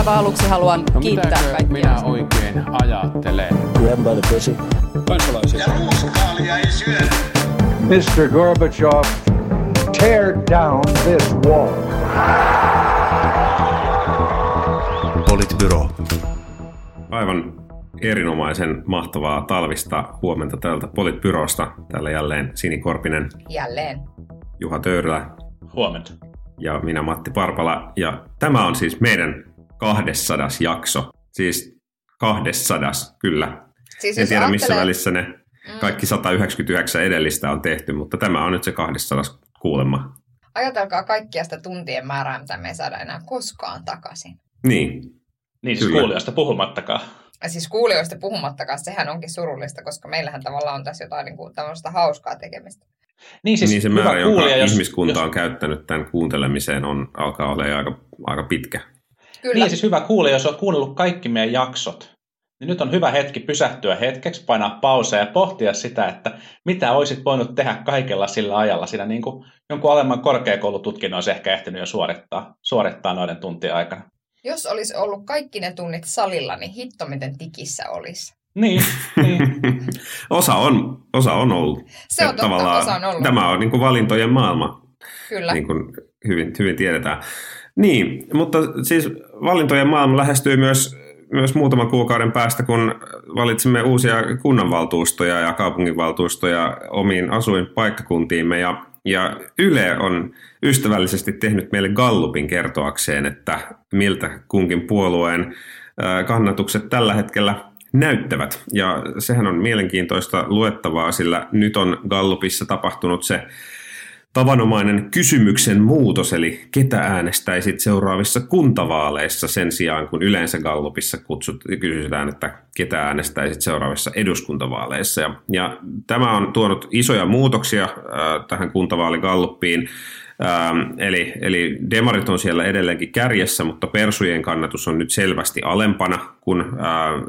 aivan aluksi haluan No kiittää kaikkia. minä oikein ajattelen? Grab by the pussy. kansalaisia. Ja ruuskaalia ei syödä. Mr. Gorbachev, tear down this wall. Politbyro. Aivan erinomaisen mahtavaa talvista huomenta täältä Politbyrosta. Täällä jälleen Sini Korpinen, Jälleen. Juha Töyrylä Huomenta. ja minä Matti Parpala. Ja tämä on siis meidän 200 jakso. Siis 200, kyllä. Siis En tiedä missä ajattelee- välissä ne kaikki 199 edellistä on tehty, mutta tämä on nyt se 200 kuulemma. Ajatelkaa kaikkia sitä tuntien määrää, mitä me ei saada enää koskaan takaisin. Niin, Niin siis Kyllä. kuulijoista puhumattakaan. Ja siis kuulijoista puhumattakaan, sehän onkin surullista, koska meillähän tavallaan on tässä jotain niin kuin, tämmöistä hauskaa tekemistä. Niin siis niin se määrä, jonka kuulija, jos, ihmiskunta jos, on käyttänyt tämän kuuntelemiseen, on, alkaa olla aika, aika pitkä. Kyllä. Niin siis hyvä kuulija, jos olet kuunnellut kaikki meidän jaksot, niin nyt on hyvä hetki pysähtyä hetkeksi, painaa pausa ja pohtia sitä, että mitä olisit voinut tehdä kaikella sillä ajalla. Siinä niin kuin jonkun alemman korkeakoulututkinnon olisi ehkä ehtinyt jo suorittaa, suorittaa noiden tuntien aikana. Jos olisi ollut kaikki ne tunnit salilla, niin hitto miten tikissä olisi. Niin, niin. osa, on, osa on ollut. Se on totta, osa on ollut. Tämä on niin kuin valintojen maailma, Kyllä. niin kuin hyvin, hyvin tiedetään. Niin, mutta siis valintojen maailma lähestyy myös, myös muutaman kuukauden päästä, kun valitsimme uusia kunnanvaltuustoja ja kaupunginvaltuustoja omiin asuinpaikkakuntiimme. Ja, ja Yle on ystävällisesti tehnyt meille Gallupin kertoakseen, että miltä kunkin puolueen kannatukset tällä hetkellä näyttävät. Ja sehän on mielenkiintoista luettavaa, sillä nyt on Gallupissa tapahtunut se tavanomainen kysymyksen muutos, eli ketä äänestäisit seuraavissa kuntavaaleissa sen sijaan, kun yleensä Gallupissa kutsut, kysytään, että ketä äänestäisit seuraavissa eduskuntavaaleissa. Ja, ja tämä on tuonut isoja muutoksia äh, tähän kuntavaaligalluppiin. Ähm, eli, eli demarit on siellä edelleenkin kärjessä, mutta persujen kannatus on nyt selvästi alempana kuin äh,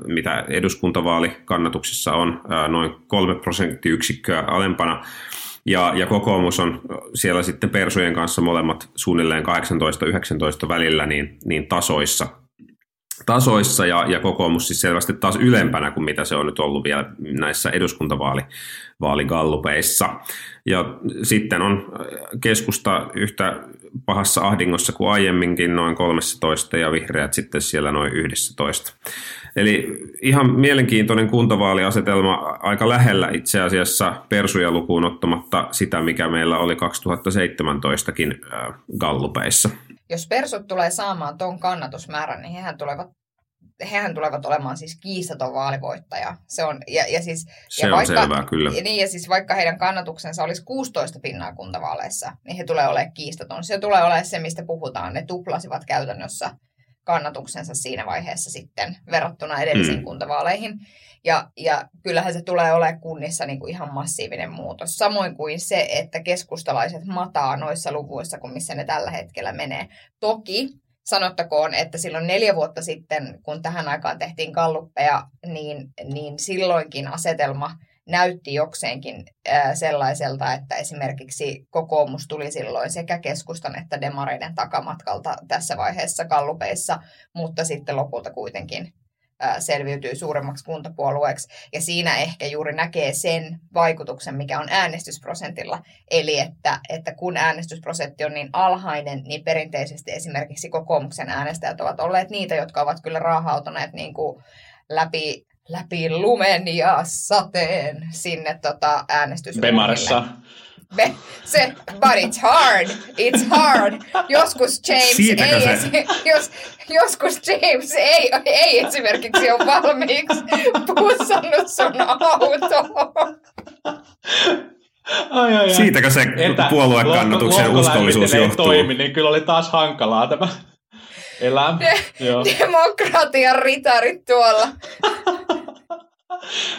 mitä eduskuntavaalikannatuksissa on, äh, noin kolme prosenttiyksikköä alempana. Ja, ja kokoomus on siellä sitten persujen kanssa molemmat suunnilleen 18-19 välillä niin, niin tasoissa. Tasoissa ja, ja kokoomus siis selvästi taas ylempänä kuin mitä se on nyt ollut vielä näissä eduskuntavaaligallupeissa. Ja sitten on keskusta yhtä pahassa ahdingossa kuin aiemminkin noin 13 ja vihreät sitten siellä noin 11. Eli ihan mielenkiintoinen kuntavaaliasetelma aika lähellä itse asiassa persuja lukuun ottamatta sitä, mikä meillä oli 2017kin äh, gallupeissa. Jos persut tulee saamaan ton kannatusmäärän, niin hehän tulevat hehän tulevat olemaan siis kiistaton vaalivoittaja. Se on, ja, ja siis, Se ja on selvää, kyllä. Ja niin, ja siis vaikka heidän kannatuksensa olisi 16 pinnaa kuntavaaleissa, niin he tulee olemaan kiistaton. Se tulee olemaan se, mistä puhutaan. Ne tuplasivat käytännössä kannatuksensa siinä vaiheessa sitten verrattuna edellisiin Mm. kuntavaaleihin. Ja, ja kyllähän se tulee olemaan kunnissa niin kuin ihan massiivinen muutos. Samoin kuin se, että keskustalaiset mataa noissa luvuissa kuin missä ne tällä hetkellä menee. Toki sanottakoon, että silloin neljä vuotta sitten, kun tähän aikaan tehtiin kalluppeja, niin, niin silloinkin asetelma näytti jokseenkin sellaiselta, että esimerkiksi kokoomus tuli silloin sekä keskustan että demareiden takamatkalta tässä vaiheessa kallupeissa, mutta sitten lopulta kuitenkin selviytyy suuremmaksi kuntapuolueeksi. Ja siinä ehkä juuri näkee sen vaikutuksen, mikä on äänestysprosentilla. Eli että, että kun äänestysprosentti on niin alhainen, niin perinteisesti esimerkiksi kokoomuksen äänestäjät ovat olleet niitä, jotka ovat kyllä raahautuneet niin kuin läpi, läpi lumen ja sateen sinne tota äänestysurnille. Bemarissa. Be, se, but it's hard, it's hard. Joskus James Siitäkö ei, se? esi- jos, joskus James ei, ei esimerkiksi ole valmiiksi pussannut sun autoon. Ai, ai, ai. Siitäkö se puoluekannatuksen lohko- uskollisuus johtuu? Toimi, niin kyllä oli taas hankalaa tämä elämä. Joo. Demokratian ritarit tuolla.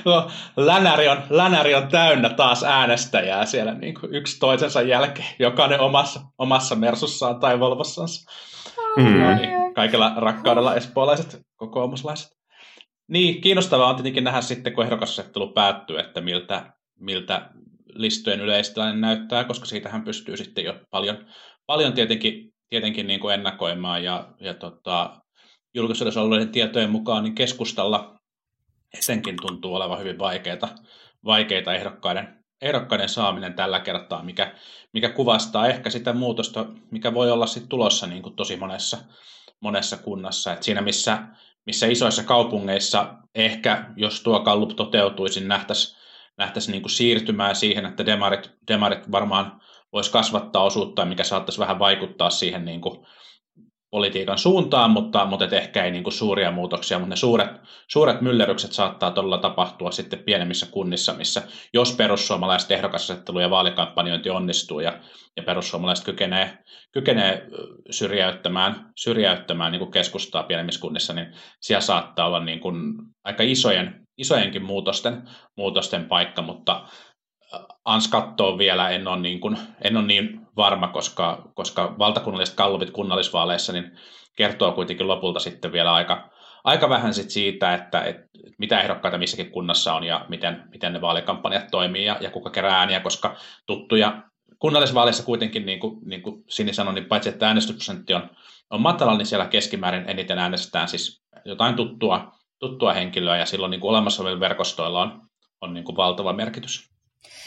No, länäri, on, länäri on täynnä taas äänestäjää siellä niin kuin yksi toisensa jälkeen, jokainen omassa, omassa Mersussaan tai Volvossansa. Mm. No niin, kaikella rakkaudella espoolaiset kokoomuslaiset. Niin, kiinnostavaa on tietenkin nähdä sitten, kun ehdokasasettelu päättyy, että miltä, miltä listojen yleistilanne näyttää, koska siitähän pystyy sitten jo paljon, paljon tietenkin, tietenkin niin kuin ennakoimaan ja, ja tota, julkisuudessa olleiden tietojen mukaan, niin keskustalla etenkin tuntuu olevan hyvin vaikeita, vaikeita ehdokkaiden, ehdokkaiden saaminen tällä kertaa, mikä, mikä kuvastaa ehkä sitä muutosta, mikä voi olla sitten tulossa niin kuin tosi monessa, monessa kunnassa. Et siinä, missä, missä isoissa kaupungeissa ehkä, jos tuo kallup toteutuisi, nähtäisiin nähtäisi niin kuin siirtymään siihen, että demarit, demarit varmaan voisi kasvattaa osuutta, mikä saattaisi vähän vaikuttaa siihen niin kuin politiikan suuntaan, mutta, mutta et ehkä ei niin kuin suuria muutoksia, mutta ne suuret, suuret myllerrykset saattaa todella tapahtua sitten pienemmissä kunnissa, missä jos perussuomalaiset ehdokasasettelu ja vaalikampanjointi onnistuu ja, ja perussuomalaiset kykenee, kykenee syrjäyttämään, syrjäyttämään niin kuin keskustaa pienemmissä kunnissa, niin siellä saattaa olla niin kuin aika isojen, isojenkin muutosten, muutosten paikka, mutta ans kattoo vielä, en ole niin, kuin, en ole niin varma, koska, koska valtakunnalliset kallupit kunnallisvaaleissa niin kertoo kuitenkin lopulta sitten vielä aika, aika vähän sit siitä, että, että mitä ehdokkaita missäkin kunnassa on ja miten, miten ne vaalikampanjat toimii ja, ja kuka kerää ääniä, koska tuttuja kunnallisvaaleissa kuitenkin, niin kuin, niin kuin Sini sanoi, niin paitsi että äänestysprosentti on, on matala, niin siellä keskimäärin eniten äänestetään siis jotain tuttua, tuttua henkilöä ja silloin niin kuin olemassa olevilla verkostoilla on, on niin kuin valtava merkitys.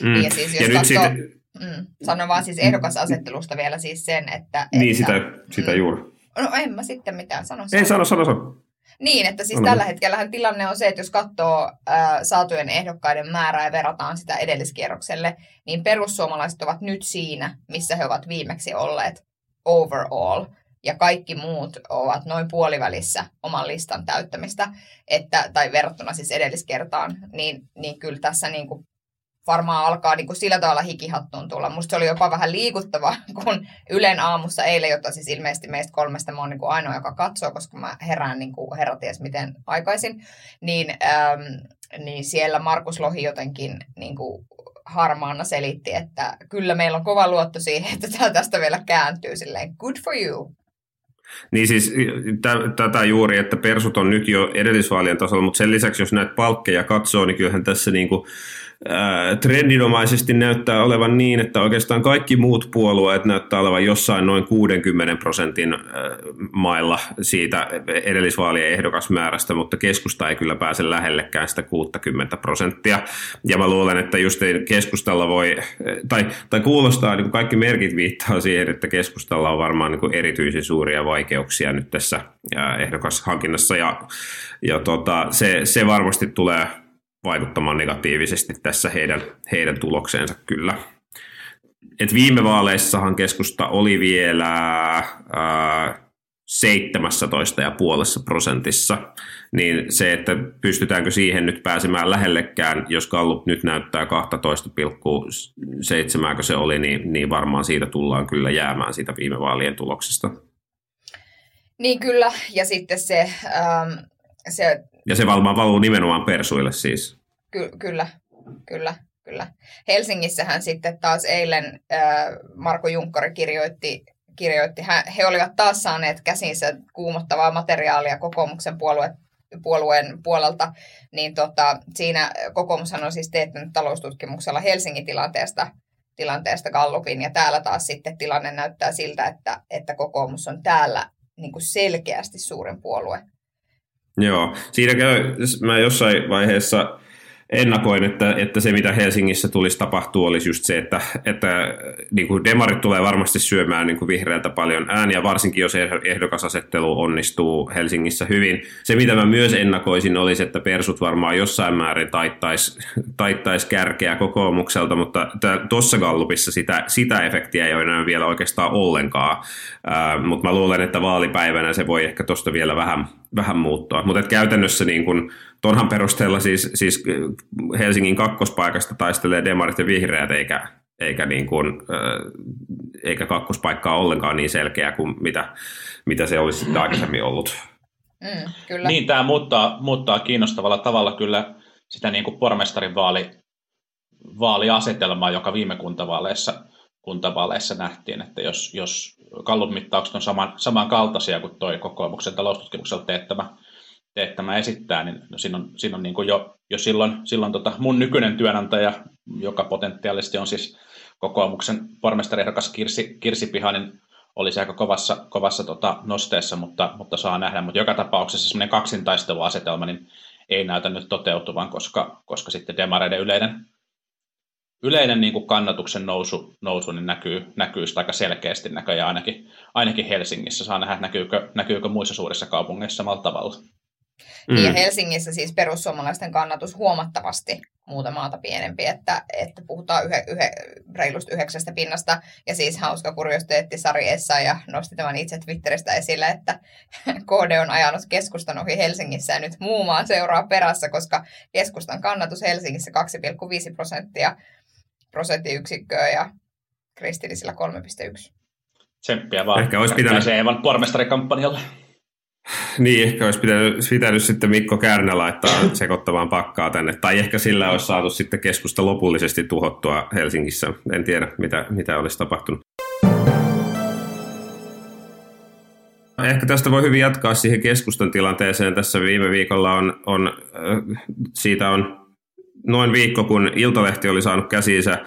Mm. Ja siis jos ja katsoo, siitä... mm, sanon vaan siis ehdokasasettelusta vielä siis sen, että... Niin, että, sitä, sitä mm, juuri. No en mä sitten mitään sano. Ei sano, sano, sano. Niin, että siis tällä hetkellä tilanne on se, että jos katsoo äh, saatujen ehdokkaiden määrää ja verrataan sitä edelliskierrokselle, niin perussuomalaiset ovat nyt siinä, missä he ovat viimeksi olleet overall. Ja kaikki muut ovat noin puolivälissä oman listan täyttämistä, että, tai verrattuna siis edelliskertaan, niin, niin kyllä tässä niin kuin varmaan alkaa niin kuin sillä tavalla hikihattuun tulla. Musta se oli jopa vähän liikuttava, kun Ylen aamussa eilen, jota siis ilmeisesti meistä kolmesta mä oon niin kuin ainoa, joka katsoo, koska mä herään niin kuin herraties miten aikaisin, niin, äm, niin siellä Markus Lohi jotenkin niin kuin harmaana selitti, että kyllä meillä on kova luotto siihen, että tämä tästä vielä kääntyy silleen, good for you. Niin siis tätä juuri, että persut on nyt jo edellisvaalien tasolla, mutta sen lisäksi jos näitä palkkeja katsoo, niin kyllähän tässä niin kuin trendinomaisesti näyttää olevan niin, että oikeastaan kaikki muut puolueet näyttää olevan jossain noin 60 prosentin mailla siitä edellisvaalien ehdokasmäärästä, mutta keskusta ei kyllä pääse lähellekään sitä 60 prosenttia. Ja mä luulen, että just keskustalla voi, tai, tai kuulostaa, niin kuin kaikki merkit viittaa siihen, että keskustalla on varmaan niin kuin erityisen suuria vaikeuksia nyt tässä ehdokashankinnassa, ja, ja tota, se, se varmasti tulee vaikuttamaan negatiivisesti tässä heidän, heidän tulokseensa kyllä. Et viime vaaleissahan keskusta oli vielä ää, 17,5 prosentissa, niin se, että pystytäänkö siihen nyt pääsemään lähellekään, jos Gallup nyt näyttää 12,7, kun se oli, niin, niin varmaan siitä tullaan kyllä jäämään siitä viime vaalien tuloksesta. Niin kyllä, ja sitten se, ähm, se ja se varmaan valuu nimenomaan persuille siis. Ky- kyllä, kyllä, kyllä. Helsingissähän sitten taas eilen äh, Marko Junkkari kirjoitti, kirjoitti hän, he olivat taas saaneet käsinsä kuumottavaa materiaalia kokoomuksen puolue, puolueen puolelta, niin tota, siinä kokoomushan on siis teettänyt taloustutkimuksella Helsingin tilanteesta tilanteesta Gallupin, ja täällä taas sitten tilanne näyttää siltä, että, että kokoomus on täällä niin kuin selkeästi suurin puolue Joo, siinä mä jossain vaiheessa ennakoin, että, että se mitä Helsingissä tulisi tapahtua olisi just se, että, että niin kuin demarit tulee varmasti syömään niin kuin vihreältä paljon ääniä, varsinkin jos ehdokasasettelu onnistuu Helsingissä hyvin. Se mitä mä myös ennakoisin olisi, että persut varmaan jossain määrin taittaisi taittais kärkeä kokoomukselta, mutta tuossa gallupissa sitä, sitä efektiä ei ole vielä oikeastaan ollenkaan, uh, mutta mä luulen, että vaalipäivänä se voi ehkä tuosta vielä vähän, vähän muuttua. Mutta käytännössä niin kun, tonhan perusteella siis, siis Helsingin kakkospaikasta taistelee demarit ja vihreät, eikä, eikä, niin kun, eikä kakkospaikkaa ollenkaan niin selkeä kuin mitä, mitä se olisi sitten aikaisemmin ollut. Mm, kyllä. Niin, tämä muuttaa, muuttaa kiinnostavalla tavalla kyllä sitä niin kuin pormestarin vaali, vaaliasetelmaa, joka viime kuntavaaleissa, kuntavaaleissa nähtiin, että jos, jos Gallup-mittaukset on saman, samankaltaisia kuin tuo kokoomuksen taloustutkimuksella teettämä, teettämä esittää, niin no siinä on, siinä on niin kuin jo, jo silloin, silloin tota mun nykyinen työnantaja, joka potentiaalisesti on siis kokoomuksen pormestariehdokas Kirsi, Kirsi Piha, niin olisi aika kovassa, kovassa tota nosteessa, mutta, mutta saa nähdä. Mutta joka tapauksessa semmoinen kaksintaisteluasetelma niin ei näytä nyt toteutuvan, koska, koska sitten demareiden yleinen, yleinen niin kuin kannatuksen nousu, nousu niin näkyy, näkyy aika selkeästi näköjään ainakin, ainakin Helsingissä. Saa nähdä, näkyykö, näkyykö muissa suurissa kaupungeissa samalla tavalla. Mm. Ja Helsingissä siis perussuomalaisten kannatus huomattavasti muuta maata pienempi, että, että puhutaan yhe, yhe, reilusta yhdeksästä pinnasta. Ja siis hauska kuriositeetti Sari ja nosti tämän itse Twitteristä esille, että KD on ajanut keskustan ohi Helsingissä ja nyt muu maa seuraa perässä, koska keskustan kannatus Helsingissä 2,5 prosenttia prosenttiyksikköä ja kristillisillä 3,1. Tsemppiä vaan. Ehkä olisi pitänyt... Eevan pormestarikampanjalle. Niin, ehkä olisi pitänyt, pitänyt sitten Mikko Kärnä laittaa sekoittavaan pakkaa tänne. Tai ehkä sillä olisi saatu sitten keskusta lopullisesti tuhottua Helsingissä. En tiedä, mitä, mitä olisi tapahtunut. Ehkä tästä voi hyvin jatkaa siihen keskustan tilanteeseen. Tässä viime viikolla on, on siitä on noin viikko, kun Iltalehti oli saanut käsiinsä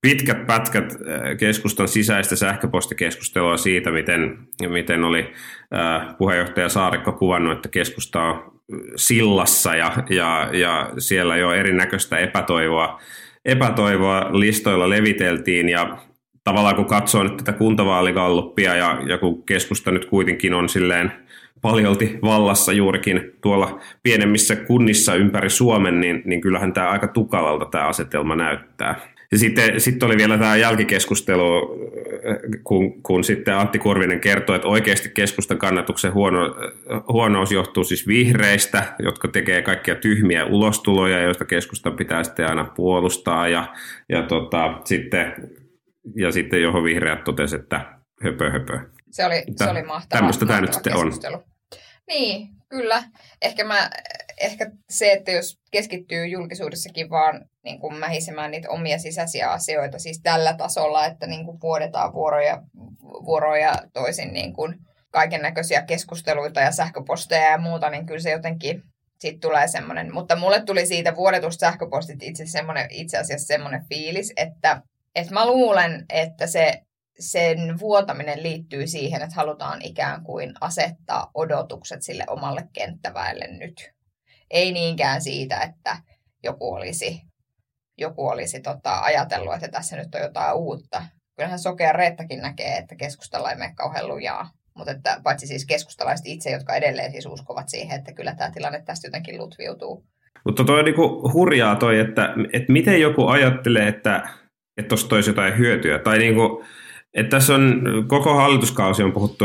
pitkät pätkät äh, keskustan sisäistä sähköpostikeskustelua siitä, miten, miten oli äh, puheenjohtaja Saarikko kuvannut, että keskusta on sillassa ja, ja, ja siellä jo erinäköistä epätoivoa, epätoivoa listoilla leviteltiin ja tavallaan kun katsoo nyt tätä kuntavaaligalluppia ja, ja kun keskusta nyt kuitenkin on silleen paljolti vallassa juurikin tuolla pienemmissä kunnissa ympäri Suomen, niin, niin kyllähän tämä aika tukalalta tämä asetelma näyttää. Ja sitten, sitten oli vielä tämä jälkikeskustelu, kun, kun sitten Antti Kurvinen kertoi, että oikeasti keskustan kannatuksen huono, huonous johtuu siis vihreistä, jotka tekee kaikkia tyhmiä ulostuloja, joista keskustan pitää sitten aina puolustaa. Ja, ja, tota, sitten, ja sitten johon vihreät totesi, että höpö höpö. Se oli, se oli mahtava, Tämmöistä tämä nyt sitten on. Niin, kyllä. Ehkä, mä, ehkä se, että jos keskittyy julkisuudessakin vaan niin kuin mähisemään niitä omia sisäisiä asioita, siis tällä tasolla, että niin kuin vuodetaan vuoroja, vuoroja toisin niin kuin kaiken näköisiä keskusteluita ja sähköposteja ja muuta, niin kyllä se jotenkin siitä tulee semmoinen, mutta mulle tuli siitä vuodetusta sähköpostit itse, itse asiassa semmoinen fiilis, että, että mä luulen, että se sen vuotaminen liittyy siihen, että halutaan ikään kuin asettaa odotukset sille omalle kenttäväelle nyt. Ei niinkään siitä, että joku olisi, joku olisi tota, ajatellut, että tässä nyt on jotain uutta. Kyllähän Sokea Reettakin näkee, että keskustalla ei mene kauhean lujaa. Mutta että paitsi siis keskustalaiset itse, jotka edelleen siis uskovat siihen, että kyllä tämä tilanne tästä jotenkin lutviutuu. Mutta toi on niinku hurjaa toi, että, että miten joku ajattelee, että tuosta olisi jotain hyötyä. Tai niinku, että tässä on koko hallituskausi on puhuttu,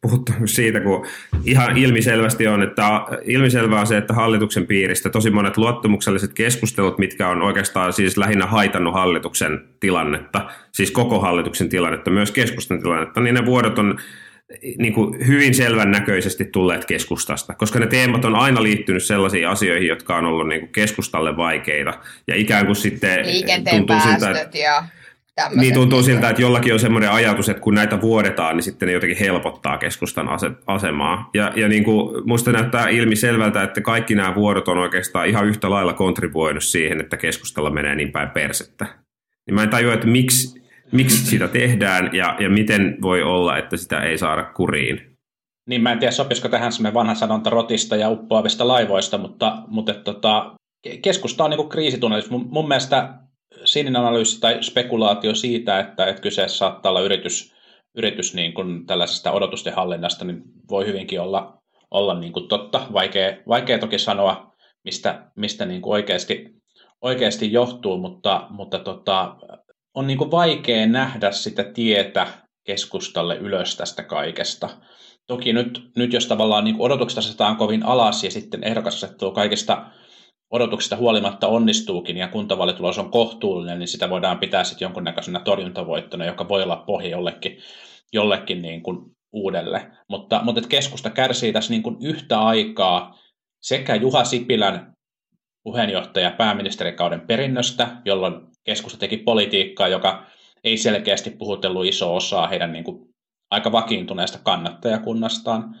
puhuttu siitä, kun ihan ilmiselvästi on, että ilmiselvää on se, että hallituksen piiristä tosi monet luottamukselliset keskustelut, mitkä on oikeastaan siis lähinnä haitannut hallituksen tilannetta, siis koko hallituksen tilannetta, myös keskustan tilannetta, niin ne vuodot on niin kuin hyvin selvän näköisesti tulleet keskustasta, koska ne teemat on aina liittynyt sellaisiin asioihin, jotka on ollut niin kuin keskustalle vaikeita. Ja ikään kuin sitten Liikenteen tuntuu siltä, että, ja. Niin tuntuu siltä, että jollakin on semmoinen ajatus, että kun näitä vuodetaan, niin sitten ne jotenkin helpottaa keskustan asemaa. Ja, ja niin kuin musta näyttää ilmi selvältä, että kaikki nämä vuodot on oikeastaan ihan yhtä lailla kontribuoinut siihen, että keskustalla menee niin päin persettä. Niin mä en tajua, että miksi, miksi sitä tehdään ja, ja miten voi olla, että sitä ei saada kuriin. Niin mä en tiedä, sopisiko tähän semmoinen vanha sanonta rotista ja uppoavista laivoista, mutta, mutta tota, keskusta on niin kriisitunnelissa. Mun, mun mielestä sininen analyysi tai spekulaatio siitä, että, että kyseessä saattaa olla yritys, yritys niin kuin tällaisesta odotusten hallinnasta, niin voi hyvinkin olla, olla niin kuin totta. Vaikea, vaikea toki sanoa, mistä, mistä niin kuin oikeasti, oikeasti johtuu, mutta, mutta tota, on niin kuin vaikea nähdä sitä tietä keskustalle ylös tästä kaikesta. Toki nyt, nyt jos tavallaan niin odotukset asetetaan kovin alas ja sitten ehdokas asettuu kaikista odotuksista huolimatta onnistuukin ja kuntavaalitulos on kohtuullinen, niin sitä voidaan pitää sitten jonkunnäköisenä torjuntavoittona, joka voi olla pohja jollekin, jollekin niin kuin uudelle. Mutta, mutta keskusta kärsii tässä niin kuin yhtä aikaa sekä Juha Sipilän puheenjohtaja pääministerikauden perinnöstä, jolloin keskusta teki politiikkaa, joka ei selkeästi puhutellut iso osaa heidän niin kuin aika vakiintuneesta kannattajakunnastaan.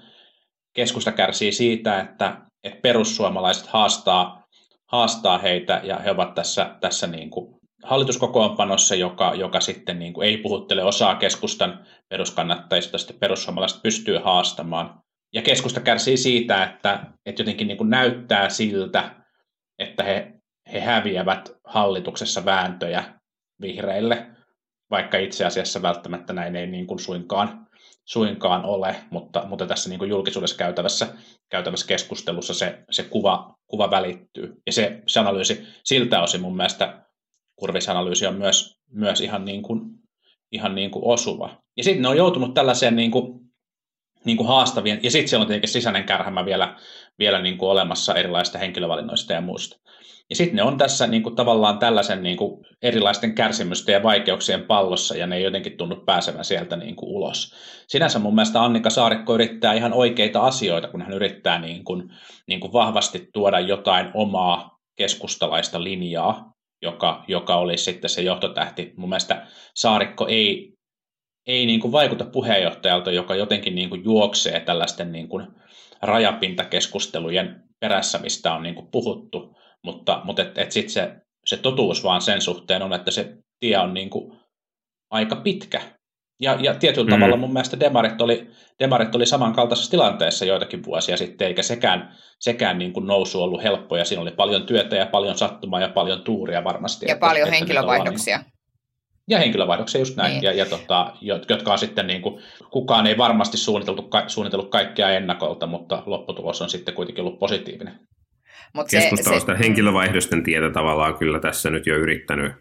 Keskusta kärsii siitä, että, että perussuomalaiset haastaa haastaa heitä ja he ovat tässä, tässä niin kuin hallituskokoonpanossa, joka, joka sitten niin kuin ei puhuttele osaa keskustan peruskannattajista, sitten perussuomalaiset pystyy haastamaan. Ja keskusta kärsii siitä, että, että jotenkin niin kuin näyttää siltä, että he, he häviävät hallituksessa vääntöjä vihreille, vaikka itse asiassa välttämättä näin ei niin kuin suinkaan, suinkaan ole, mutta, mutta tässä niin kuin julkisuudessa käytävässä, käytävässä keskustelussa se, se kuva, kuva välittyy. Ja se, se analyysi siltä osin mun mielestä kurvisanalyysi on myös, myös ihan, niin kuin, ihan niin kuin osuva. Ja sitten ne on joutunut tällaiseen niin kuin, niin kuin haastavien, ja sitten siellä on tietenkin sisäinen kärhämä vielä, vielä niin kuin olemassa erilaisista henkilövalinnoista ja muusta. Ja sitten ne on tässä niin kuin, tavallaan tällaisen niin kuin, erilaisten kärsimysten ja vaikeuksien pallossa, ja ne ei jotenkin tunnu pääsevän sieltä niin kuin, ulos. Sinänsä mun mielestä Annika Saarikko yrittää ihan oikeita asioita, kun hän yrittää niin kuin, niin kuin vahvasti tuoda jotain omaa keskustalaista linjaa joka, joka olisi sitten se johtotähti. Mun mielestä Saarikko ei, ei niin kuin vaikuta puheenjohtajalta, joka jotenkin niin kuin juoksee tällaisten niin kuin rajapintakeskustelujen perässä, mistä on niin kuin puhuttu, mutta, mutta et, et sitten se, se totuus vaan sen suhteen on, että se tie on niin kuin aika pitkä. Ja, ja tietyllä mm. tavalla mun mielestä demarit oli, demarit oli samankaltaisessa tilanteessa joitakin vuosia sitten, eikä sekään, sekään niin kuin nousu ollut helppo, ja siinä oli paljon työtä ja paljon sattumaa ja paljon tuuria varmasti. Ja että, paljon että henkilövaihdoksia. Niin, ja henkilövaihdoksia just näin, niin. ja, ja tota, jotka on sitten niin kuin, kukaan ei varmasti suunniteltu, suunnitellut kaikkea ennakolta, mutta lopputulos on sitten kuitenkin ollut positiivinen. Mut Keskusta on sitä henkilövaihdosten tietä tavallaan kyllä tässä nyt jo yrittänyt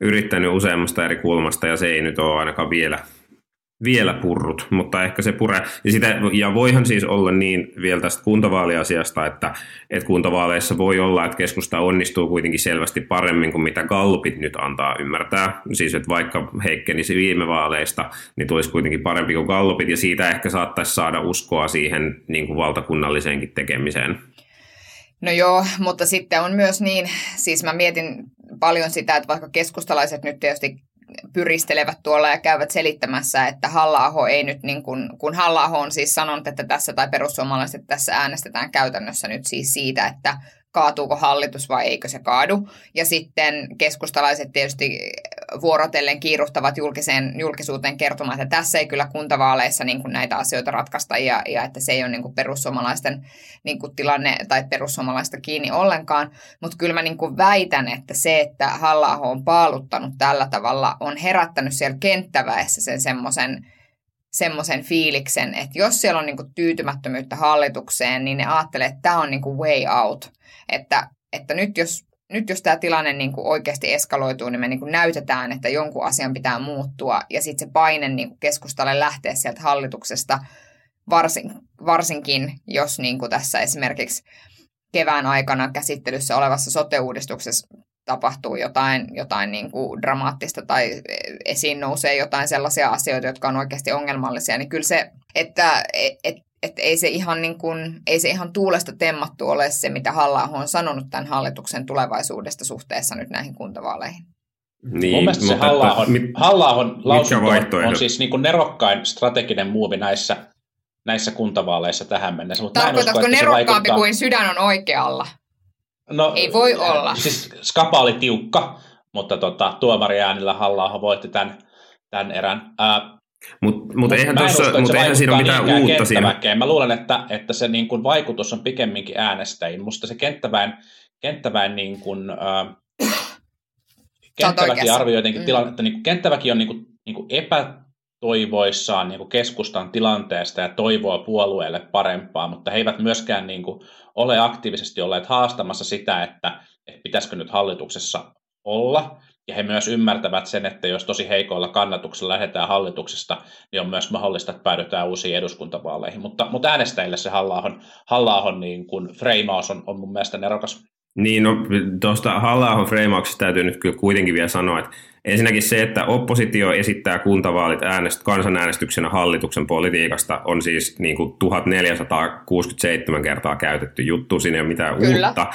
yrittänyt useammasta eri kulmasta ja se ei nyt ole ainakaan vielä, vielä purrut, mutta ehkä se pure. Ja, sitä, ja voihan siis olla niin vielä tästä kuntavaaliasiasta, että, että kuntavaaleissa voi olla, että keskusta onnistuu kuitenkin selvästi paremmin kuin mitä Gallupit nyt antaa ymmärtää. Siis että vaikka heikkenisi viime vaaleista, niin tulisi kuitenkin parempi kuin Gallupit ja siitä ehkä saattaisi saada uskoa siihen niin kuin valtakunnalliseenkin tekemiseen. No joo, mutta sitten on myös niin, siis mä mietin paljon sitä, että vaikka keskustalaiset nyt tietysti pyristelevät tuolla ja käyvät selittämässä, että halla ei nyt, niin kun, kun halla on siis sanonut, että tässä tai perussuomalaiset tässä äänestetään käytännössä nyt siis siitä, että kaatuuko hallitus vai eikö se kaadu. Ja sitten keskustalaiset tietysti vuorotellen kiiruhtavat julkiseen, julkisuuteen kertomaan, että tässä ei kyllä kuntavaaleissa niin kuin näitä asioita ratkaista ja, ja että se ei ole niin kuin perussuomalaisten niin kuin tilanne tai perussuomalaista kiinni ollenkaan. Mutta kyllä mä niin kuin väitän, että se, että halla on paaluttanut tällä tavalla, on herättänyt siellä kenttäväessä sen semmoisen semmoisen fiiliksen, että jos siellä on niinku tyytymättömyyttä hallitukseen, niin ne ajattelee, että tämä on niinku way out. Että, että nyt jos nyt jos tämä tilanne niin kuin oikeasti eskaloituu, niin me niin kuin näytetään, että jonkun asian pitää muuttua ja sitten se paine niin kuin keskustalle lähtee sieltä hallituksesta, varsin, varsinkin jos niin kuin tässä esimerkiksi kevään aikana käsittelyssä olevassa sote-uudistuksessa tapahtuu jotain, jotain niin kuin dramaattista tai esiin nousee jotain sellaisia asioita, jotka on oikeasti ongelmallisia, niin kyllä se, että et, että ei se ihan, niin kuin, ei se ihan tuulesta temmattu ole se, mitä halla on sanonut tämän hallituksen tulevaisuudesta suhteessa nyt näihin kuntavaaleihin. Niin, Mun mielestä se halla mit, halla lausunto on, on siis niin kuin nerokkain strateginen muovi näissä, näissä kuntavaaleissa tähän mennessä. Mutta Tarkoitatko usko, nerokkaampi vaikuttaa... kuin sydän on oikealla? No, ei voi olla. Siis skapa oli tiukka, mutta tota, tuomariäänillä halla voitti tämän, tämän erän. Ää, mutta mut eihän, tossa, mut eihän siinä ole mitään uutta siinä. Mä luulen, että, että se niin kuin vaikutus on pikemminkin äänestäjiin. Musta se kenttäväen, kenttäväen niin kuin, äh, kenttäväkin arvioi jotenkin mm. tilannetta. Niin kuin, kenttäväkin on niin kuin, niin kuin epätoivoissaan niin kuin keskustan tilanteesta ja toivoa puolueelle parempaa, mutta he eivät myöskään niin kuin, ole aktiivisesti olleet haastamassa sitä, että, että pitäisikö nyt hallituksessa olla. Ja he myös ymmärtävät sen, että jos tosi heikoilla kannatuksella lähdetään hallituksesta, niin on myös mahdollista, että päädytään uusiin eduskuntavaaleihin. Mutta, mutta äänestäjille se halla halla niin kuin freimaus on, on mun mielestä nerokas. Niin, no tuosta halla freimauksesta täytyy nyt kyllä kuitenkin vielä sanoa, että Ensinnäkin se, että oppositio esittää kuntavaalit äänest, kansanäänestyksenä hallituksen politiikasta on siis niin kuin 1467 kertaa käytetty juttu, siinä ei ole mitään Kyllä. uutta.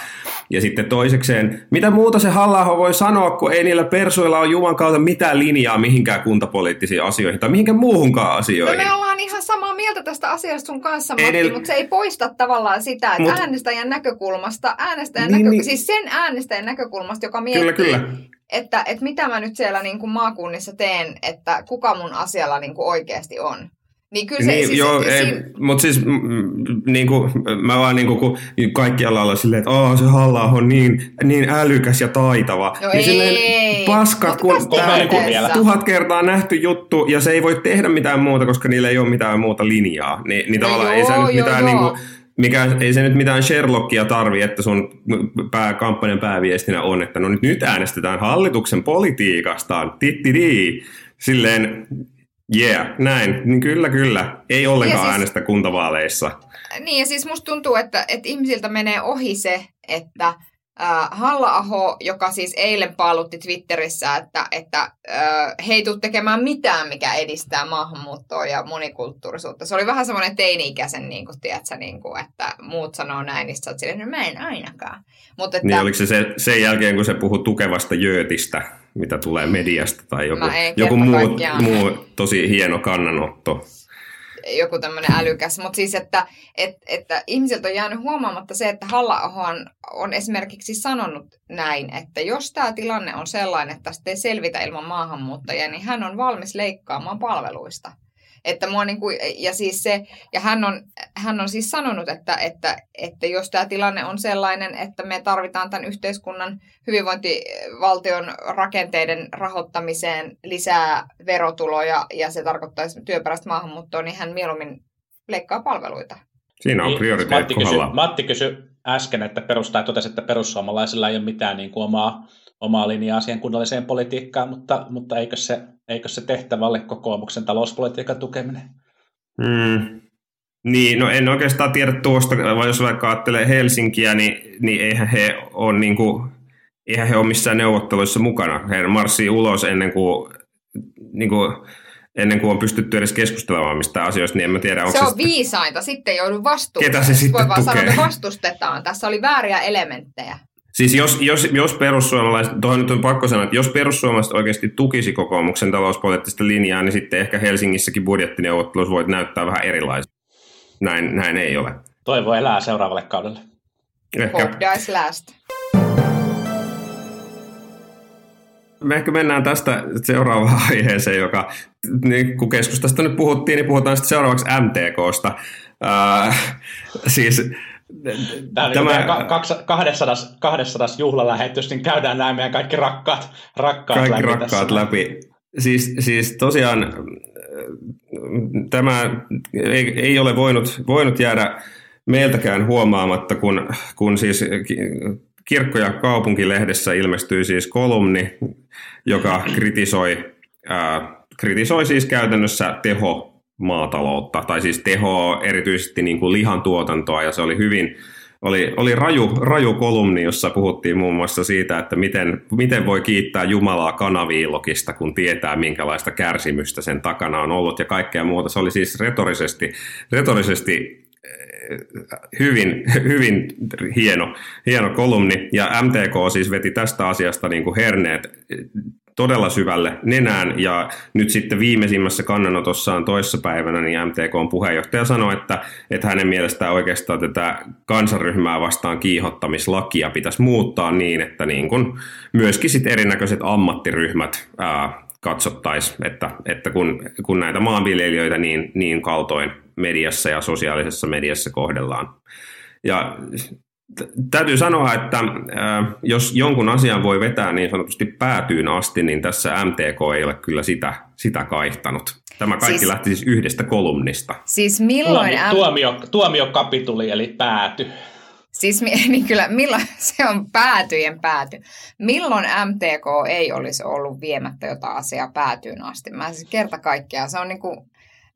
Ja sitten toisekseen, mitä muuta se halla voi sanoa, kun ei niillä persuilla ole Juman kautta mitään linjaa mihinkään kuntapoliittisiin asioihin tai mihinkään muuhunkaan asioihin. No me ollaan ihan samaa mieltä tästä asiasta sun kanssa, Matti, niillä... mutta se ei poista tavallaan sitä, että Mut... äänestäjän näkökulmasta, äänestäjän niin, näkö... niin. siis sen äänestäjän näkökulmasta, joka miettii, kyllä, kyllä että, että mitä mä nyt siellä niin kuin maakunnissa teen, että kuka mun asialla niin kuin oikeasti on. Niin kyllä se, niin, siis, joo, siinä- ei, mutta siis mm, niin kuin, mä vaan niin kuin, kun kaikkialla ollaan silleen, että oh, se halla on niin, niin älykäs ja taitava. No niin ei, silleen, paskat, mut kun tämä on niin tuhat kertaa nähty juttu ja se ei voi tehdä mitään muuta, koska niillä ei ole mitään muuta linjaa. Ni, niin No tavallaan ei joo, se nyt joo, mitään joo. niin kuin, mikä, ei se nyt mitään Sherlockia tarvi, että sun pää, kampanjan pääviestinä on, että no nyt, nyt äänestetään hallituksen politiikasta, tittiri, silleen, yeah, näin, niin kyllä, kyllä, ei ollenkaan Ja siis- äänestä kuntavaaleissa. Niin ja siis musta tuntuu, että, että ihmisiltä menee ohi se, että äh, Halla-aho, joka siis eilen paalutti Twitterissä, että, että äh, he ei tule tekemään mitään, mikä edistää maahanmuuttoa ja monikulttuurisuutta. Se oli vähän semmoinen teini-ikäisen, niin kuin, tiedätkö, niin kuin, että muut sanoo näin, niin sä oot silleen, no mä en ainakaan. Mutta että, Niin oliko se, se sen jälkeen, kun se puhui tukevasta jöötistä, mitä tulee mediasta, tai joku, joku muu, muu tosi hieno kannanotto. Joku tämmöinen älykäs, mutta siis, että, että, että ihmisiltä on jäänyt huomaamatta se, että halla on, on esimerkiksi sanonut näin, että jos tämä tilanne on sellainen, että tästä ei selvitä ilman maahanmuuttajia, niin hän on valmis leikkaamaan palveluista. Että mua niin kuin, ja, siis se, ja hän, on, hän on siis sanonut, että, että, että jos tämä tilanne on sellainen, että me tarvitaan tämän yhteiskunnan hyvinvointivaltion rakenteiden rahoittamiseen lisää verotuloja ja se tarkoittaisi työperäistä maahanmuuttoa, niin hän mieluummin leikkaa palveluita. Siinä on Niin, prioriteetti Matti kysyi. Matti kysyi äsken, että perustaa totesi, että perussuomalaisilla ei ole mitään niin kuin omaa, omaa linjaa siihen kunnalliseen politiikkaan, mutta, mutta eikö, se, eikö se tehtävä ole kokoomuksen talouspolitiikan tukeminen? Mm. Niin, no en oikeastaan tiedä tuosta, vaan jos vaikka ajattelee Helsinkiä, niin, niin eihän he ole niin kuin, eihän he ole missään neuvotteluissa mukana. He marssii ulos ennen kuin, niin kuin, ennen kuin on pystytty edes keskustelemaan mistään asioista, niin en mä tiedä, onko Se se, on viisainta, sitten joudu vastuuseen. Ketä se sitten Voi vaan sanoa, tukee? että vastustetaan. Tässä oli vääriä elementtejä. Siis jos, jos, jos perussuomalaiset, tuohon nyt on pakko sanoa, että jos perussuomalaiset oikeasti tukisi kokoomuksen talouspoliittista linjaa, niin sitten ehkä Helsingissäkin budjettineuvotteluissa voit näyttää vähän erilaisia. Näin, näin ei ole. Toivo elää seuraavalle kaudelle. Ehkä, Hope dies last. me ehkä mennään tästä seuraavaan aiheeseen, joka, niin kun keskustasta nyt puhuttiin, niin puhutaan sitten seuraavaksi MTKsta. Äh, siis Tämä on Tämä- Tämä... 200, 200 juhlalähetys, niin käydään nämä meidän kaikki rakkaat, rakkaat kaikki läpi rakkaat tässä. läpi. Siis, siis tosiaan tämä ei, ei ole voinut, voinut jäädä meiltäkään huomaamatta, kun, kun siis ki- Kirkko- ja kaupunkilehdessä ilmestyi siis kolumni, joka kritisoi, ää, kritisoi siis käytännössä teho maataloutta, tai siis tehoa erityisesti niin kuin lihan tuotantoa, ja se oli hyvin, oli, oli raju, raju kolumni, jossa puhuttiin muun muassa siitä, että miten, miten voi kiittää Jumalaa kanaviillokista, kun tietää, minkälaista kärsimystä sen takana on ollut ja kaikkea muuta. Se oli siis retorisesti, retorisesti eh, hyvin, hyvin hieno, hieno kolumni, ja MTK siis veti tästä asiasta niin kuin herneet todella syvälle nenään, ja nyt sitten viimeisimmässä kannanotossaan toissapäivänä niin MTKn puheenjohtaja sanoi, että, että hänen mielestään oikeastaan tätä kansanryhmää vastaan kiihottamislakia pitäisi muuttaa niin, että niin kuin myöskin sitten erinäköiset ammattiryhmät ää, katsottaisiin, että, että kun, kun näitä maanviljelijöitä niin, niin kaltoin mediassa ja sosiaalisessa mediassa kohdellaan. Ja täytyy sanoa, että jos jonkun asian voi vetää niin sanotusti päätyyn asti, niin tässä MTK ei ole kyllä sitä, sitä kaihtanut. Tämä kaikki Siis- lähti siis yhdestä kolumnista. Siis milloin... Tuomio, M- tuomio, tuomiokapituli, eli pääty. Siis niin kyllä, milloin se on päätyjen pääty. Milloin MTK ei olisi ollut viemättä jotain asiaa päätyyn asti? Mä siis kerta kaikkiaan, se on niinku,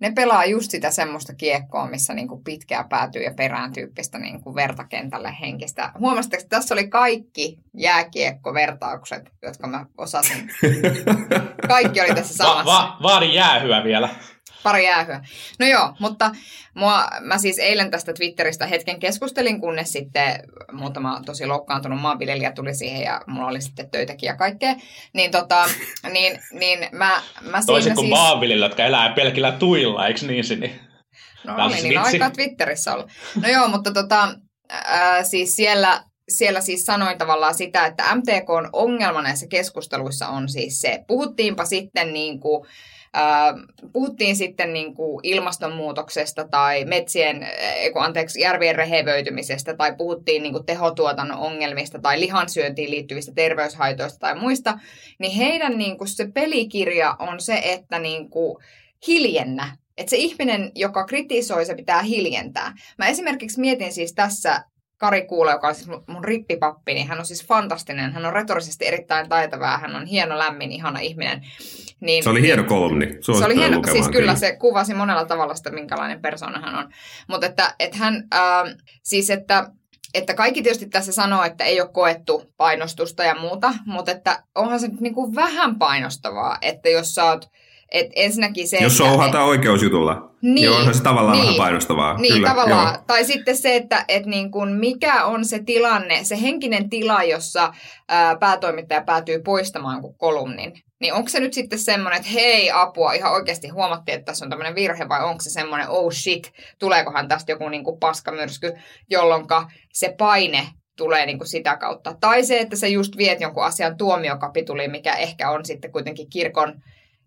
ne pelaa just sitä semmoista kiekkoa, missä niinku pitkää päätyy ja perään tyyppistä niinku vertakentälle henkistä. Huomasitteko, että tässä oli kaikki jääkiekkovertaukset, jotka mä osasin. Kaikki oli tässä Va, samassa. va, vaadin jäähyä vielä. Pari jäähyä. No joo, mutta mua, mä siis eilen tästä Twitteristä hetken keskustelin, kunnes sitten muutama tosi loukkaantunut maanviljelijä tuli siihen ja mulla oli sitten töitäkin ja kaikkea. Niin, tota, niin, niin mä, mä Toisin kuin siis... maanviljelijät, jotka elää pelkillä tuilla, eikö niin Sini? No siis niin vitsi. aikaa Twitterissä olla. No joo, mutta tota, ää, siis siellä, siellä siis sanoin tavallaan sitä, että MTK on ongelma näissä keskusteluissa on siis se, puhuttiinpa sitten niin kuin, äh, puhuttiin sitten niin kuin ilmastonmuutoksesta tai metsien, äh, anteeksi, järvien rehevöitymisestä tai puhuttiin niin kuin tehotuotannon ongelmista tai lihansyöntiin liittyvistä terveyshaitoista tai muista, niin heidän niin kuin se pelikirja on se, että niin kuin hiljennä että se ihminen, joka kritisoi, se pitää hiljentää. Mä esimerkiksi mietin siis tässä Kari Kuula, joka on siis mun rippipappi, niin hän on siis fantastinen. Hän on retorisesti erittäin taitava hän on hieno, lämmin, ihana ihminen. Niin, se oli hieno kolumni. Se oli hieno, siis kyllä, kyllä se kuvasi monella tavalla sitä, minkälainen persona hän on. Mutta että, että hän, äh, siis että että kaikki tietysti tässä sanoo, että ei ole koettu painostusta ja muuta, mutta että onhan se nyt niin kuin vähän painostavaa, että jos sä oot et ensinnäkin se, Jos souhataan oikeusjutulla, niin, niin onhan se tavallaan niin, vähän painostavaa. Niin, Kyllä, tavallaan. Joo. Tai sitten se, että et niin kun mikä on se tilanne, se henkinen tila, jossa ää, päätoimittaja päätyy poistamaan kuin kolumnin. Niin onko se nyt sitten semmoinen, että hei apua, ihan oikeasti huomattiin, että tässä on tämmöinen virhe, vai onko se semmoinen, oh shit, tuleekohan tästä joku niin kuin paskamyrsky, jolloin se paine tulee niin kuin sitä kautta. Tai se, että sä just viet jonkun asian tuomiokapituliin, mikä ehkä on sitten kuitenkin kirkon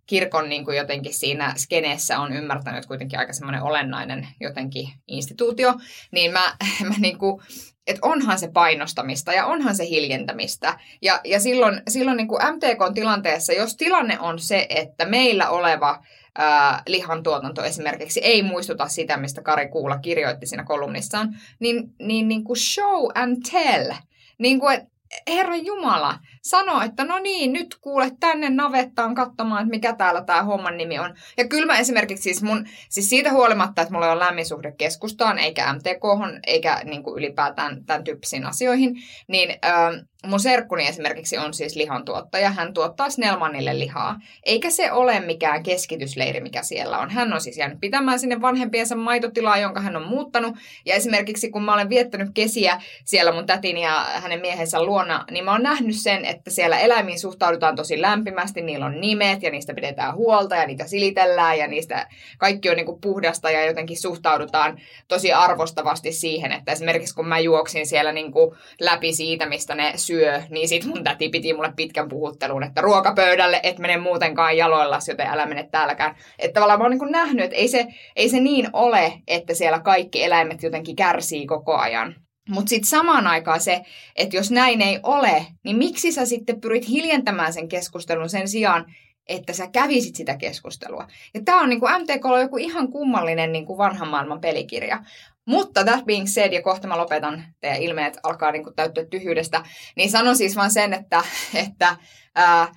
kirkon niin kuin jotenkin siinä skeneessä on ymmärtänyt kuitenkin aika semmoinen olennainen jotenkin instituutio, niin mä, mä niin kuin, että onhan se painostamista ja onhan se hiljentämistä. Ja, ja silloin, silloin niin kuin MTK-tilanteessa, jos tilanne on se, että meillä oleva ää, lihantuotanto esimerkiksi ei muistuta sitä, mistä Kari Kuula kirjoitti siinä kolumnissaan, niin, niin, niin kuin show and tell. Niin kuin, Herra Jumala, sano, että no niin, nyt kuule tänne navettaan katsomaan, että mikä täällä tämä homman nimi on. Ja kyllä mä esimerkiksi siis, mun, siis siitä huolimatta, että mulla on lämmin suhde keskustaan, eikä MTK, eikä niin kuin ylipäätään tämän tyyppisiin asioihin, niin äh, mun serkkuni esimerkiksi on siis lihantuottaja. Hän tuottaa Snellmanille lihaa. Eikä se ole mikään keskitysleiri, mikä siellä on. Hän on siis jäänyt pitämään sinne vanhempiensa maitotilaa, jonka hän on muuttanut. Ja esimerkiksi kun mä olen viettänyt kesiä siellä mun tätin ja hänen miehensä luona, niin mä oon nähnyt sen, että siellä eläimiin suhtaudutaan tosi lämpimästi. Niillä on nimet ja niistä pidetään huolta ja niitä silitellään ja niistä kaikki on niin kuin puhdasta ja jotenkin suhtaudutaan tosi arvostavasti siihen, että esimerkiksi kun mä juoksin siellä niin kuin läpi siitä, mistä ne syö, niin sit mun täti piti mulle pitkän puhuttelun, että ruokapöydälle et mene muutenkaan jaloilla, joten älä mene täälläkään. Että tavallaan mä oon niin nähnyt, että ei se, ei se niin ole, että siellä kaikki eläimet jotenkin kärsii koko ajan. Mutta sitten samaan aikaan se, että jos näin ei ole, niin miksi sä sitten pyrit hiljentämään sen keskustelun sen sijaan, että sä kävisit sitä keskustelua. Ja tämä on niin kuin MTK on joku ihan kummallinen niin kuin vanhan maailman pelikirja. Mutta that being said, ja kohta mä lopetan, teidän ilmeet alkaa niin täyttyä tyhjyydestä, niin sanon siis vaan sen, että, että, ää,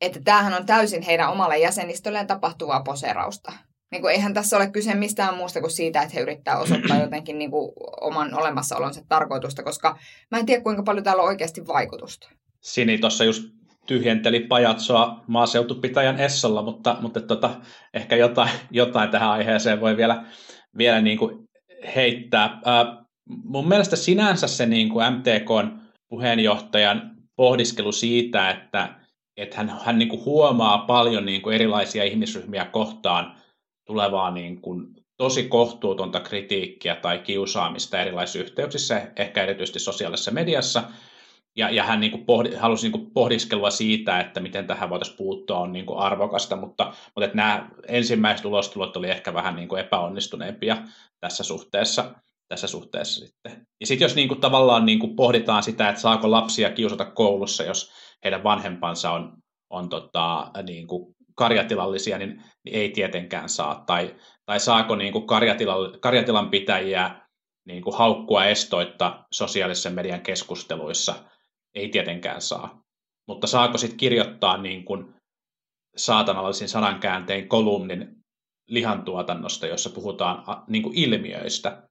että tämähän on täysin heidän omalle jäsenistölleen tapahtuvaa poserausta. Niin kuin, eihän tässä ole kyse mistään muusta kuin siitä, että he yrittää osoittaa jotenkin niin kuin, oman olemassaolonsa tarkoitusta, koska mä en tiedä, kuinka paljon täällä on oikeasti vaikutusta. Sini tuossa just tyhjenteli pajatsoa maaseutupitäjän Essolla, mutta, mutta tota, ehkä jotain, jotain tähän aiheeseen voi vielä, vielä niin kuin heittää. Äh, mun mielestä sinänsä se niin kuin MTKn puheenjohtajan pohdiskelu siitä, että, että hän, hän niin kuin huomaa paljon niin kuin erilaisia ihmisryhmiä kohtaan tulevaa niin kuin tosi kohtuutonta kritiikkiä tai kiusaamista erilaisissa yhteyksissä, ehkä erityisesti sosiaalisessa mediassa, ja, ja hän niin kuin pohdi, halusi niin kuin pohdiskelua siitä, että miten tähän voitaisiin puuttua, on niin kuin arvokasta, mutta, mutta että nämä ensimmäiset ulostulot oli ehkä vähän niin kuin epäonnistuneempia tässä suhteessa. Tässä suhteessa sitten. Ja sitten jos niin kuin tavallaan niin kuin pohditaan sitä, että saako lapsia kiusata koulussa, jos heidän vanhempansa on, on tota, niin kuin karjatilallisia, niin, niin ei tietenkään saa. Tai, tai saako niin kuin karjatilan, karjatilan pitäjiä niin kuin haukkua estoitta sosiaalisen median keskusteluissa – ei tietenkään saa. Mutta saako sitten kirjoittaa niin kuin saatanallisin sanankääntein kolumnin lihantuotannosta, jossa puhutaan niin kuin ilmiöistä,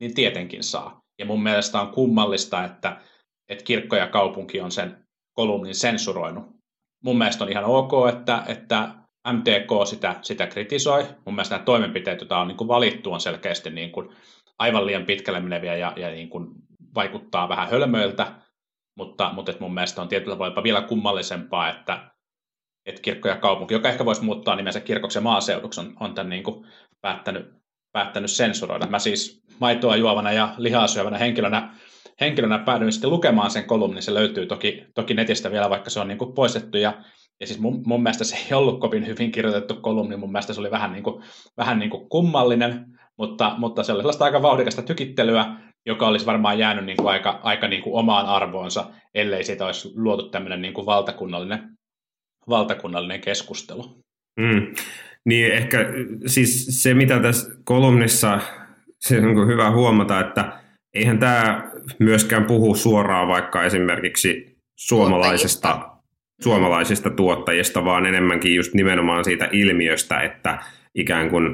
niin tietenkin saa. Ja mun mielestä on kummallista, että, että kirkko ja kaupunki on sen kolumnin sensuroinut. Mun mielestä on ihan ok, että, että MTK sitä, sitä kritisoi. Mun mielestä nämä toimenpiteet, joita on niin kuin valittu, on selkeästi niin kuin aivan liian pitkälle meneviä ja, ja niin kuin vaikuttaa vähän hölmöiltä. Mutta, mutta mun mielestä on tietyllä tavalla vielä kummallisempaa, että, että kirkko ja kaupunki, joka ehkä voisi muuttaa nimensä kirkoksi ja maaseuduksi, on, on tämän niin kuin päättänyt, päättänyt sensuroida. Mä siis maitoa juovana ja lihaa syövänä henkilönä henkilönä päädyin sitten lukemaan sen kolumnin, se löytyy toki, toki netistä vielä, vaikka se on niin kuin poistettu, ja, ja siis mun, mun mielestä se ei ollut kovin hyvin kirjoitettu kolumni, mun mielestä se oli vähän niin kuin, vähän niin kuin kummallinen, mutta, mutta se oli sellaista aika vauhdikasta tykittelyä, joka olisi varmaan jäänyt niin kuin aika, aika niin kuin omaan arvoonsa, ellei siitä olisi luotu tämmöinen niin kuin valtakunnallinen, valtakunnallinen keskustelu. Mm. Niin ehkä siis se, mitä tässä kolumnissa, se on hyvä huomata, että eihän tämä myöskään puhu suoraan vaikka esimerkiksi suomalaisesta, tuottajista. suomalaisista tuottajista, vaan enemmänkin just nimenomaan siitä ilmiöstä, että ikään kuin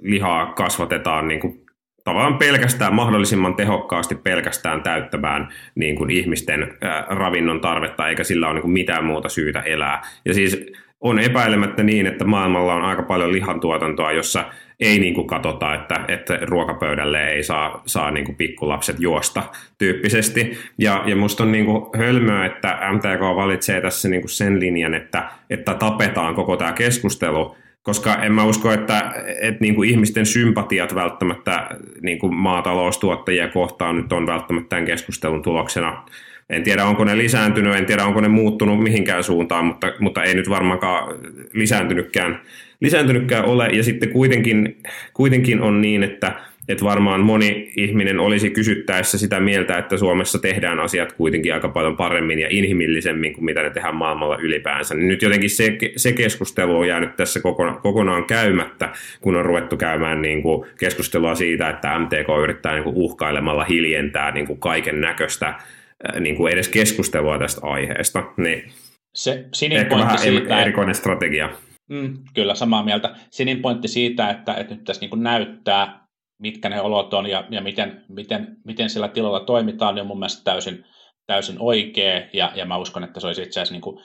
lihaa kasvatetaan niin kuin tavallaan pelkästään mahdollisimman tehokkaasti pelkästään täyttämään niin kuin ihmisten ravinnon tarvetta, eikä sillä ole niin kuin mitään muuta syytä elää. Ja siis on epäilemättä niin, että maailmalla on aika paljon lihantuotantoa, jossa ei niin kuin katsota, että, että ruokapöydälle ei saa, saa niin kuin pikkulapset juosta tyyppisesti. Ja, ja musta on niin kuin hölmöä, että MTK valitsee tässä niin kuin sen linjan, että, että tapetaan koko tämä keskustelu, koska en mä usko, että, että niin kuin ihmisten sympatiat välttämättä niin kuin maataloustuottajia kohtaan nyt on välttämättä tämän keskustelun tuloksena en tiedä, onko ne lisääntynyt, en tiedä, onko ne muuttunut mihinkään suuntaan, mutta, mutta ei nyt varmaankaan lisääntynytkään, lisääntynytkään ole. Ja sitten kuitenkin, kuitenkin on niin, että, että varmaan moni ihminen olisi kysyttäessä sitä mieltä, että Suomessa tehdään asiat kuitenkin aika paljon paremmin ja inhimillisemmin kuin mitä ne tehdään maailmalla ylipäänsä. Niin nyt jotenkin se, se keskustelu on jäänyt tässä kokonaan käymättä, kun on ruvettu käymään niin kuin keskustelua siitä, että MTK yrittää niin kuin uhkailemalla hiljentää niin kuin kaiken näköistä niin kuin edes keskustelua tästä aiheesta. Niin se sinin vähän siitä, erikoinen strategia. Mm, kyllä, samaa mieltä. Sinin pointti siitä, että, että nyt tässä niin näyttää, mitkä ne olot on ja, ja miten, miten, miten sillä tilalla toimitaan, niin on mun mielestä täysin, täysin oikea. Ja, ja mä uskon, että se olisi itse asiassa niin kuin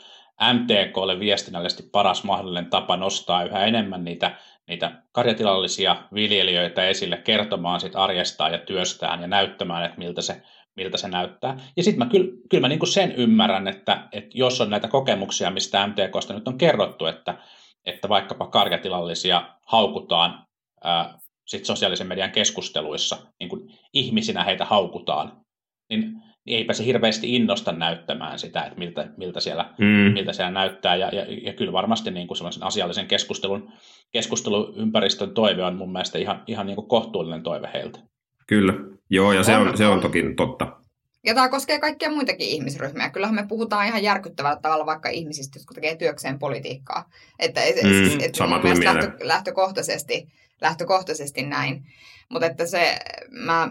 MTKlle viestinnällisesti paras mahdollinen tapa nostaa yhä enemmän niitä, niitä karjatilallisia viljelijöitä esille kertomaan sit arjestaan ja työstään ja näyttämään, että miltä se, miltä se näyttää. Ja sitten mä kyllä, kyllä mä niinku sen ymmärrän, että, että jos on näitä kokemuksia, mistä MTKsta nyt on kerrottu, että, että vaikkapa karjatilallisia haukutaan ää, sit sosiaalisen median keskusteluissa, niin kuin ihmisinä heitä haukutaan, niin, niin eipä se hirveästi innosta näyttämään sitä, että miltä, miltä, siellä, mm. miltä siellä näyttää. Ja, ja, ja kyllä varmasti niin kuin sellaisen asiallisen keskustelun, keskusteluympäristön toive on mun mielestä ihan, ihan niin kuin kohtuullinen toive heiltä. Kyllä, joo, ja se on, se on toki totta. Ja tämä koskee kaikkia muitakin ihmisryhmiä. Kyllähän me puhutaan ihan järkyttävällä tavalla vaikka ihmisistä, jotka tekee työkseen politiikkaa. Että et, mm, et, et mielestä lähtö, lähtökohtaisesti, lähtökohtaisesti näin. Mutta että se, mä,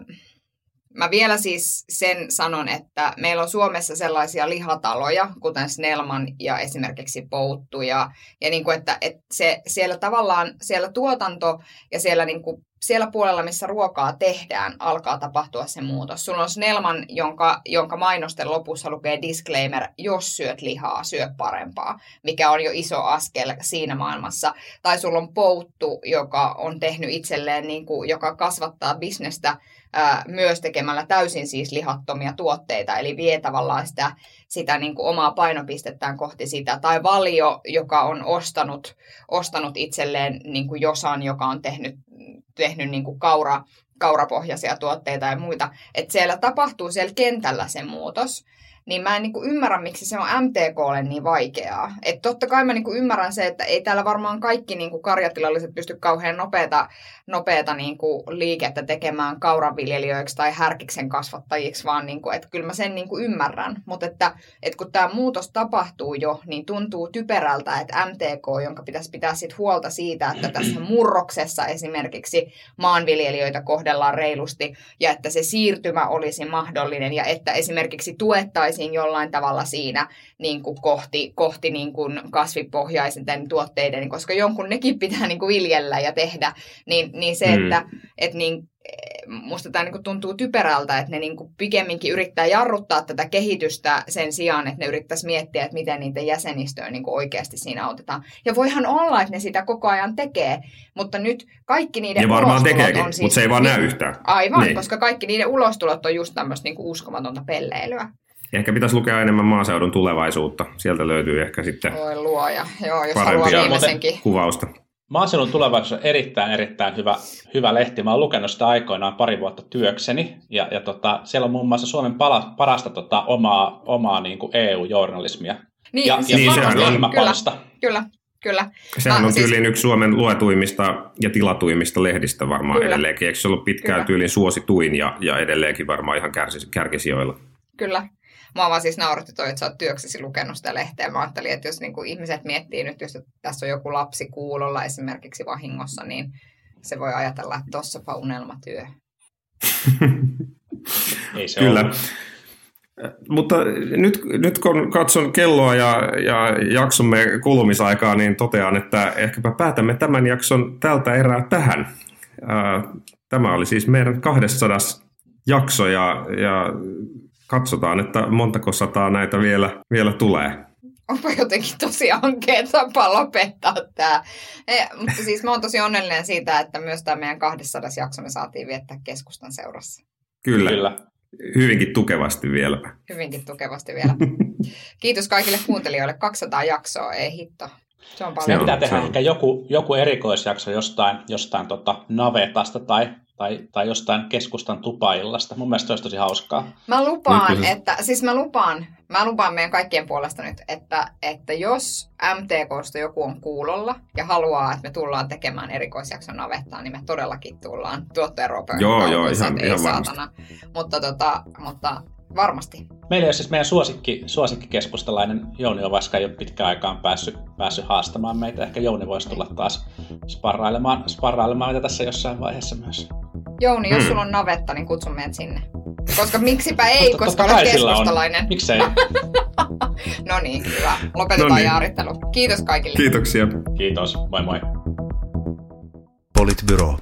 Mä vielä siis sen sanon, että meillä on Suomessa sellaisia lihataloja, kuten Snellman ja esimerkiksi Pouttu. Ja, ja niin kuin, että, että se, siellä tavallaan, siellä tuotanto ja siellä, niin kuin, siellä puolella, missä ruokaa tehdään, alkaa tapahtua se muutos. Sulla on Snellman, jonka, jonka mainosten lopussa lukee disclaimer, jos syöt lihaa, syö parempaa, mikä on jo iso askel siinä maailmassa. Tai sulla on Pouttu, joka on tehnyt itselleen, niin kuin, joka kasvattaa bisnestä ää, myös tekemällä täysin siis lihattomia tuotteita, eli vie tavallaan sitä, sitä niin kuin omaa painopistettään kohti sitä. Tai Valio, joka on ostanut, ostanut itselleen niin kuin Josan, joka on tehnyt, tehnyt niin kuin kaura, kaurapohjaisia tuotteita ja muita. Että siellä tapahtuu siellä kentällä se muutos niin mä en niin kuin ymmärrä, miksi se on MTKlle niin vaikeaa. Et totta kai mä niin kuin ymmärrän se, että ei täällä varmaan kaikki niin kuin karjatilalliset pysty kauhean nopeata, nopeata niin kuin liikettä tekemään kauranviljelijöiksi tai härkiksen kasvattajiksi, vaan niin kuin, että kyllä mä sen niin kuin ymmärrän. Mutta että, että kun tämä muutos tapahtuu jo, niin tuntuu typerältä, että MTK, jonka pitäisi pitää sit huolta siitä, että tässä murroksessa esimerkiksi maanviljelijöitä kohdellaan reilusti ja että se siirtymä olisi mahdollinen ja että esimerkiksi tuettaisiin oltaisiin jollain tavalla siinä niin kuin kohti, kohti niin kuin kasvipohjaisen tuotteiden, koska jonkun nekin pitää niin kuin viljellä ja tehdä, niin, niin se, mm. että et niin, musta tämä niin tuntuu typerältä, että ne niin pikemminkin yrittää jarruttaa tätä kehitystä sen sijaan, että ne yrittäisi miettiä, että miten niitä jäsenistöä niin oikeasti siinä autetaan. Ja voihan olla, että ne sitä koko ajan tekee, mutta nyt kaikki niiden ja varmaan tekeekin, on siis, mutta se ei vaan niin, näy yhtään. Aivan, niin. koska kaikki niiden ulostulot on just tämmöistä niin uskomatonta pelleilyä. Ja ehkä pitäisi lukea enemmän maaseudun tulevaisuutta. Sieltä löytyy ehkä sitten Oi luoja, joo, jos haluaa viimeisenkin. kuvausta. Maaseudun tulevaisuus on erittäin, erittäin hyvä, hyvä lehti. Mä oon lukenut sitä aikoinaan pari vuotta työkseni, ja, ja tota, siellä on muun muassa Suomen pala, parasta tota, omaa, omaa niin kuin EU-journalismia. Niin, ja, siis ja sehän varmasti, on- ryhmäpalsta. Kyllä, kyllä. Sehän Ah, on siis- tyyliin yksi Suomen luetuimmista ja tilatuimmista lehdistä varmaan Kyllä. edelleenkin. Eikö se ollut pitkään Kyllä. tyylin suosituin ja, ja edelleenkin varmaan ihan kärkisijoilla? Kyllä. Mä vaan siis nauratti toi, että sä oot työksesi lukenut sitä lehteä. Mä ajattelin, että jos niinku ihmiset miettii nyt, jos tässä on joku lapsi kuulolla esimerkiksi vahingossa, niin se voi ajatella, että tossapa unelmatyö. Ei se Kyllä. Ole. Mutta nyt, nyt kun katson kelloa ja, ja jaksomme kulumisaikaa, niin totean, että ehkäpä päätämme tämän jakson tältä erää tähän. Tämä oli siis meidän 200 jakso ja, ja katsotaan, että montako sataa näitä vielä, vielä tulee. Onpa jotenkin tosi ankea tapa lopettaa tämä. Mutta siis mä oon tosi onnellinen siitä, että myös tämä meidän 200 jakso me saatiin viettää keskustan seurassa. Kyllä, Kyllä. Hyvinkin tukevasti vieläpä. Hyvinkin tukevasti vielä. Kiitos kaikille kuuntelijoille. 200 jaksoa, ei hitto. Se on Se paljon. on- Pitää tehdä on. ehkä joku, joku erikoisjakso jostain, jostain tota navetasta tai, tai, tai jostain keskustan tupaillasta. Mun mielestä se olisi tosi hauskaa. Mä lupaan, Nyt se- että, siis mä lupaan, mä lupaan meidän kaikkien puolesta nyt, että, että jos MTKsta joku on kuulolla ja haluaa, että me tullaan tekemään erikoisjakson navettaa, niin me todellakin tullaan tuottaja Robert. Joo, joo, ihan- ihan saatana. Mutta, tota, mutta varmasti. Meillä on siis meidän suosikki, suosikkikeskustalainen Jouni Ovaska ei ole pitkään aikaan päässyt, päässyt haastamaan meitä. Ehkä Jouni voisi tulla taas sparrailemaan, sparrailemaan meitä tässä jossain vaiheessa myös. Jouni, jos Hmm. sulla on navetta, niin kutsu meidät sinne. Koska miksipä ei, Totta- koska olet on. keskustalainen. Miksei? No niin, hyvä. Lopetetaan No niin. jaarittelu. Kiitos kaikille. Kiitoksia. Kiitos. Moi moi. Politbyro.